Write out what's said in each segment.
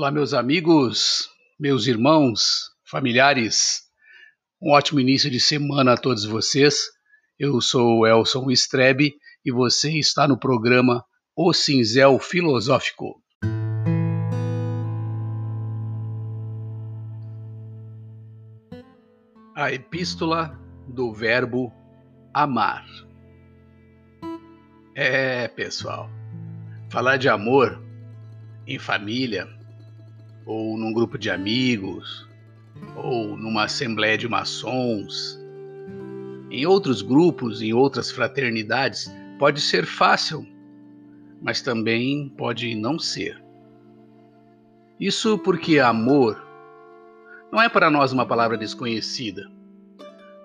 Olá, meus amigos, meus irmãos, familiares. Um ótimo início de semana a todos vocês. Eu sou Elson Strebe e você está no programa O Cinzel Filosófico. A Epístola do Verbo Amar. É, pessoal, falar de amor em família, ou num grupo de amigos, ou numa assembleia de maçons, em outros grupos, em outras fraternidades, pode ser fácil, mas também pode não ser. Isso porque amor não é para nós uma palavra desconhecida.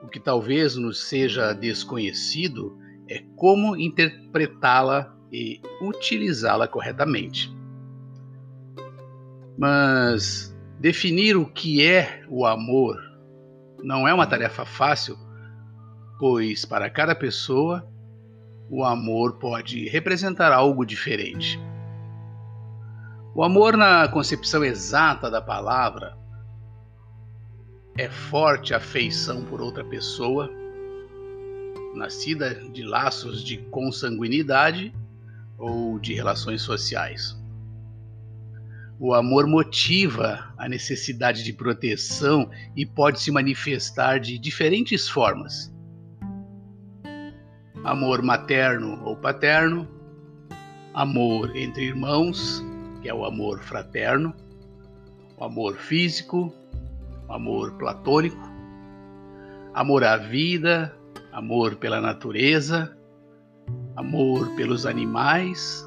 O que talvez nos seja desconhecido é como interpretá-la e utilizá-la corretamente. Mas definir o que é o amor não é uma tarefa fácil, pois para cada pessoa o amor pode representar algo diferente. O amor, na concepção exata da palavra, é forte afeição por outra pessoa, nascida de laços de consanguinidade ou de relações sociais. O amor motiva a necessidade de proteção e pode se manifestar de diferentes formas. Amor materno ou paterno, amor entre irmãos, que é o amor fraterno, o amor físico, o amor platônico, amor à vida, amor pela natureza, amor pelos animais,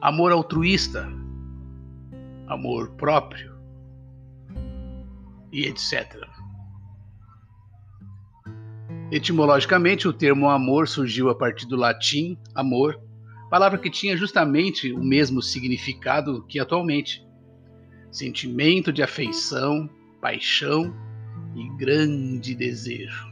amor altruísta, amor próprio e etc. Etimologicamente, o termo amor surgiu a partir do latim amor, palavra que tinha justamente o mesmo significado que atualmente: sentimento de afeição, paixão e grande desejo.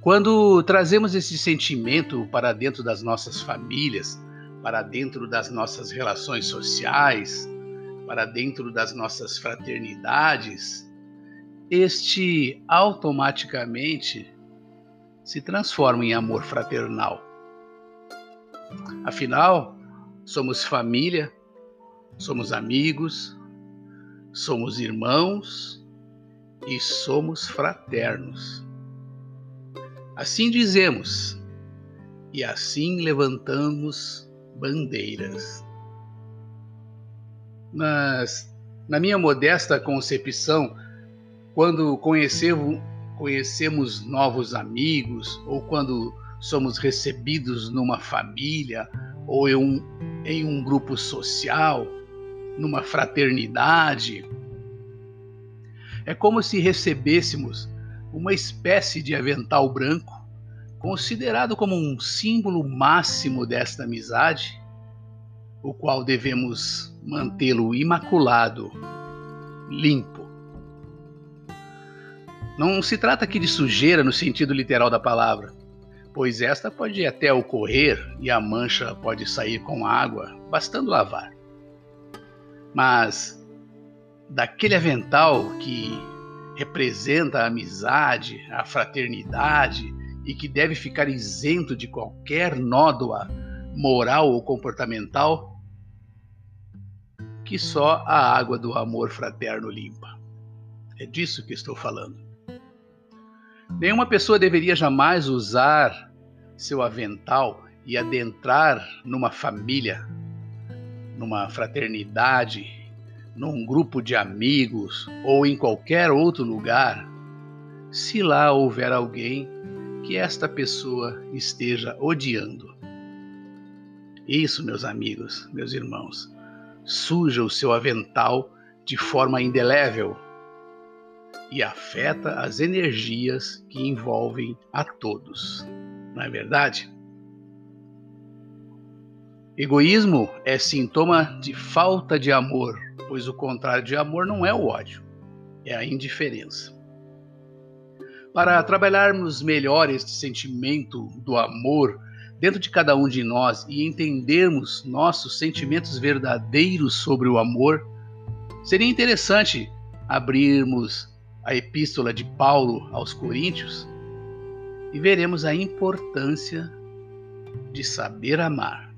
Quando trazemos esse sentimento para dentro das nossas famílias, para dentro das nossas relações sociais, para dentro das nossas fraternidades, este automaticamente se transforma em amor fraternal. Afinal, somos família, somos amigos, somos irmãos e somos fraternos. Assim dizemos, e assim levantamos bandeiras. Mas, na minha modesta concepção, quando conhecemos, novos amigos ou quando somos recebidos numa família ou em um, em um grupo social, numa fraternidade, é como se recebêssemos uma espécie de avental branco considerado como um símbolo máximo desta amizade, o qual devemos mantê-lo imaculado, limpo. Não se trata aqui de sujeira no sentido literal da palavra, pois esta pode até ocorrer e a mancha pode sair com água, bastando lavar. Mas daquele avental que representa a amizade, a fraternidade, e que deve ficar isento de qualquer nódoa moral ou comportamental que só a água do amor fraterno limpa. É disso que estou falando. Nenhuma pessoa deveria jamais usar seu avental e adentrar numa família, numa fraternidade, num grupo de amigos ou em qualquer outro lugar, se lá houver alguém que esta pessoa esteja odiando. Isso, meus amigos, meus irmãos, suja o seu avental de forma indelével e afeta as energias que envolvem a todos. Não é verdade? Egoísmo é sintoma de falta de amor, pois o contrário de amor não é o ódio, é a indiferença. Para trabalharmos melhor este sentimento do amor, dentro de cada um de nós e entendermos nossos sentimentos verdadeiros sobre o amor, seria interessante abrirmos a epístola de Paulo aos Coríntios e veremos a importância de saber amar.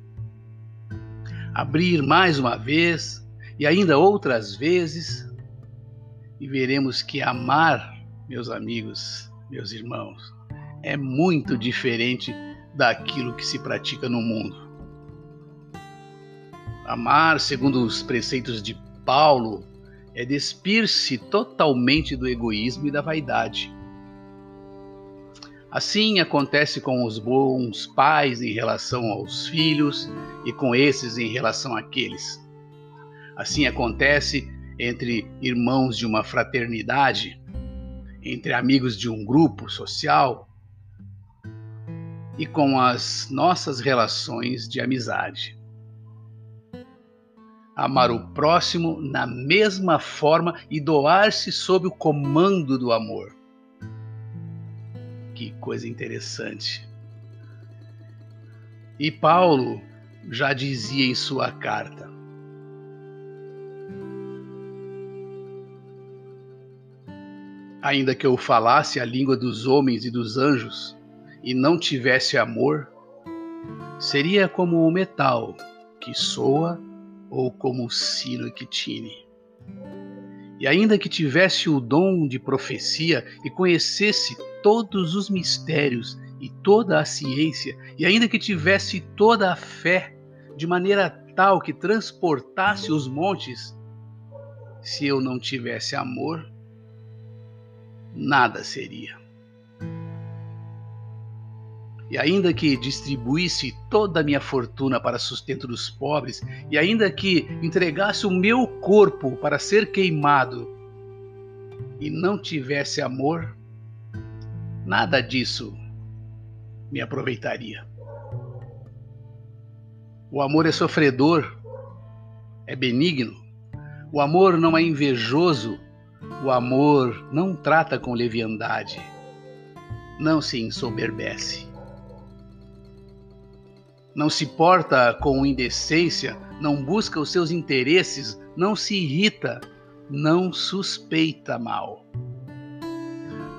Abrir mais uma vez e ainda outras vezes e veremos que amar, meus amigos, meus irmãos, é muito diferente daquilo que se pratica no mundo. Amar, segundo os preceitos de Paulo, é despir-se totalmente do egoísmo e da vaidade. Assim acontece com os bons pais em relação aos filhos e com esses em relação àqueles. Assim acontece entre irmãos de uma fraternidade, entre amigos de um grupo social, e com as nossas relações de amizade. Amar o próximo na mesma forma e doar-se sob o comando do amor. Que coisa interessante. E Paulo já dizia em sua carta: Ainda que eu falasse a língua dos homens e dos anjos, e não tivesse amor, seria como o metal que soa ou como o sino que tine. E ainda que tivesse o dom de profecia e conhecesse todos os mistérios e toda a ciência, e ainda que tivesse toda a fé, de maneira tal que transportasse os montes, se eu não tivesse amor, nada seria e ainda que distribuísse toda a minha fortuna para sustento dos pobres, e ainda que entregasse o meu corpo para ser queimado, e não tivesse amor, nada disso me aproveitaria. O amor é sofredor, é benigno. O amor não é invejoso. O amor não trata com leviandade. Não se ensoberbece não se porta com indecência, não busca os seus interesses, não se irrita, não suspeita mal.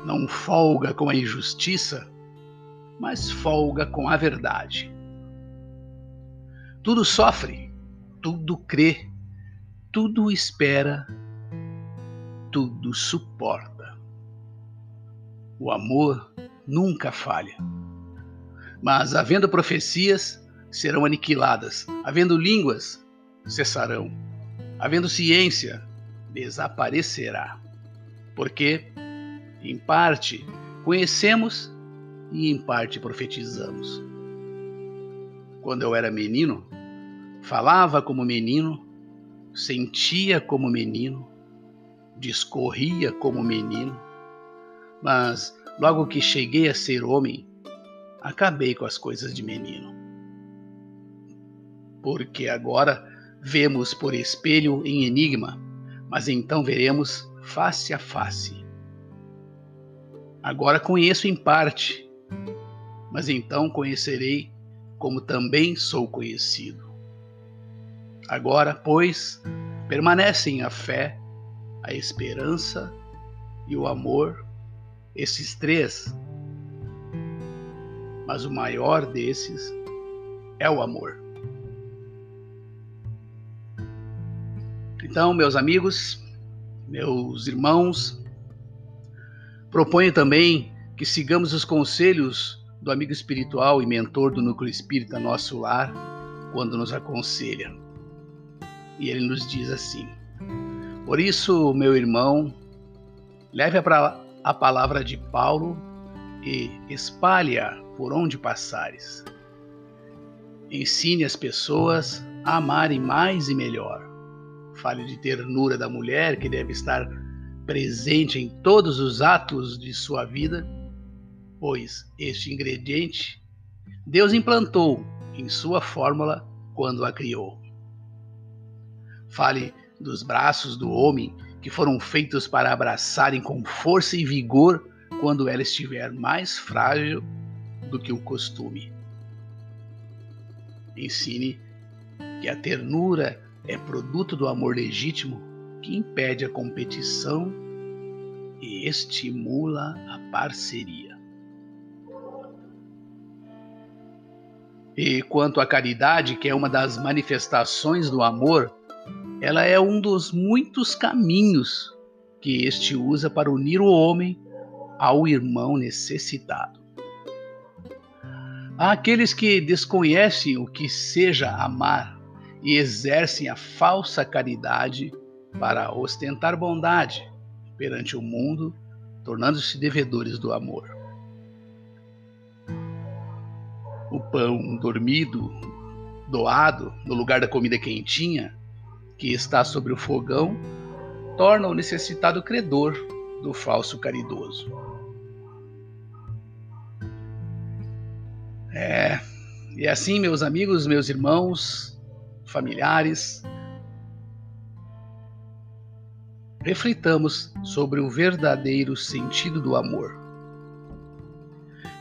Não folga com a injustiça, mas folga com a verdade. Tudo sofre, tudo crê, tudo espera, tudo suporta. O amor nunca falha. Mas havendo profecias, serão aniquiladas. Havendo línguas, cessarão. Havendo ciência, desaparecerá. Porque, em parte, conhecemos e em parte profetizamos. Quando eu era menino, falava como menino, sentia como menino, discorria como menino, mas logo que cheguei a ser homem, acabei com as coisas de menino porque agora vemos por espelho em enigma, mas então veremos face a face. Agora conheço em parte, mas então conhecerei como também sou conhecido. Agora, pois, permanecem a fé, a esperança e o amor, esses três. Mas o maior desses é o amor. Então, meus amigos, meus irmãos, proponho também que sigamos os conselhos do amigo espiritual e mentor do núcleo espírita nosso lar quando nos aconselha. E ele nos diz assim: Por isso, meu irmão, leve a, palavra de Paulo e espalhe-a por onde passares. Ensine as pessoas a amarem mais e melhor fale de ternura da mulher que deve estar presente em todos os atos de sua vida, pois este ingrediente Deus implantou em sua fórmula quando a criou. Fale dos braços do homem que foram feitos para abraçarem com força e vigor quando ela estiver mais frágil do que o costume. ensine que a ternura é produto do amor legítimo que impede a competição e estimula a parceria. E quanto à caridade, que é uma das manifestações do amor, ela é um dos muitos caminhos que este usa para unir o homem ao irmão necessitado. Há aqueles que desconhecem o que seja amar e exercem a falsa caridade para ostentar bondade perante o mundo, tornando-se devedores do amor. O pão dormido, doado no lugar da comida quentinha, que está sobre o fogão, torna o necessitado credor do falso caridoso. É, e assim, meus amigos, meus irmãos, familiares, reflitamos sobre o verdadeiro sentido do amor.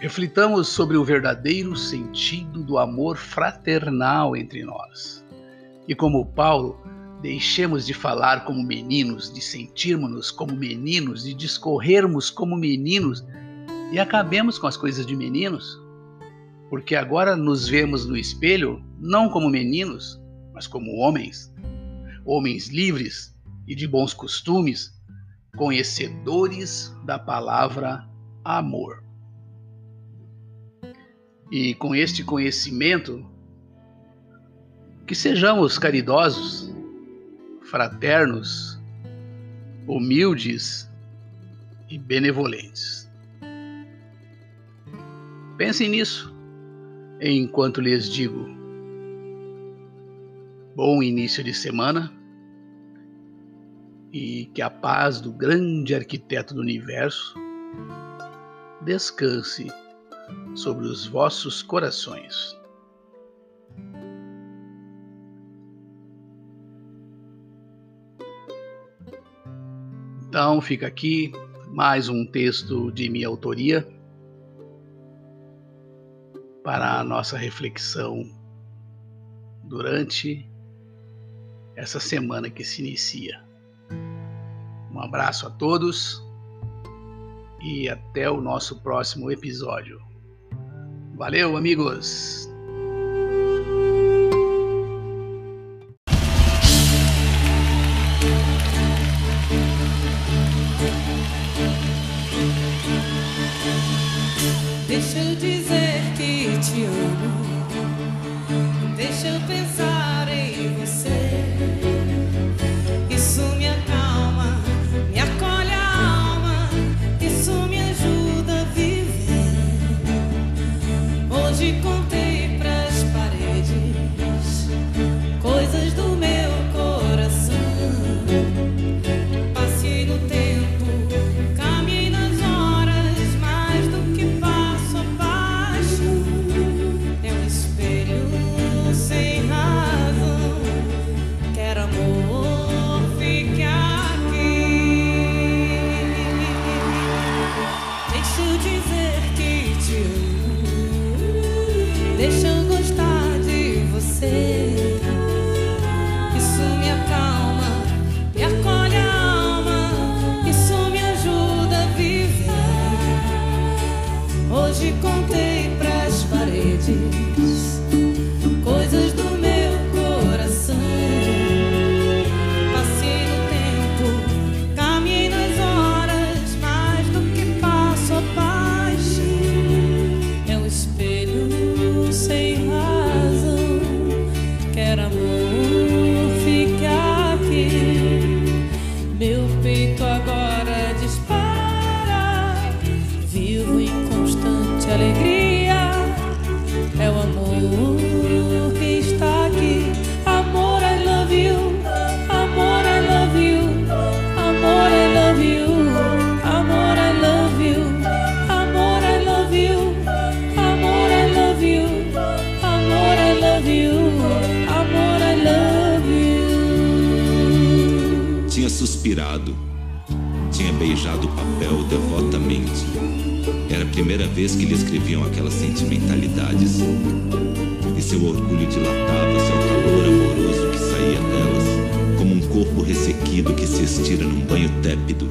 Reflitamos sobre o verdadeiro sentido do amor fraternal entre nós. E como Paulo, deixemos de falar como meninos, de sentirmos-nos como meninos, de discorrermos como meninos e acabemos com as coisas de meninos. Porque agora nos vemos no espelho não como meninos, mas como homens, homens livres, e de bons costumes, conhecedores da palavra amor. E com este conhecimento, que sejamos caridosos, fraternos, humildes e benevolentes. Pensem nisso enquanto lhes digo. Bom início de semana e que a paz do grande arquiteto do universo descanse sobre os vossos corações. Então fica aqui mais um texto de minha autoria para a nossa reflexão durante essa semana que se inicia. Um abraço a todos e até o nosso próximo episódio. Valeu, amigos! Hoje contei pras paredes Era a primeira vez que lhe escreviam aquelas sentimentalidades. e seu orgulho dilatava-se ao calor amoroso que saía delas, como um corpo ressequido que se estira num banho tépido.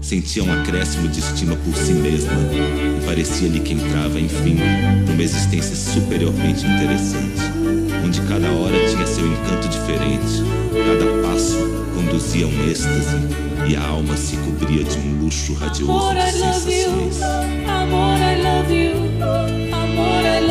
Sentia um acréscimo de estima por si mesma e parecia-lhe que entrava, enfim, numa existência superiormente interessante, onde cada hora tinha seu encanto diferente, cada passo conduzia a um êxtase e a alma se cobria de um luxo radioso Amor, I love you. Amor, I love you.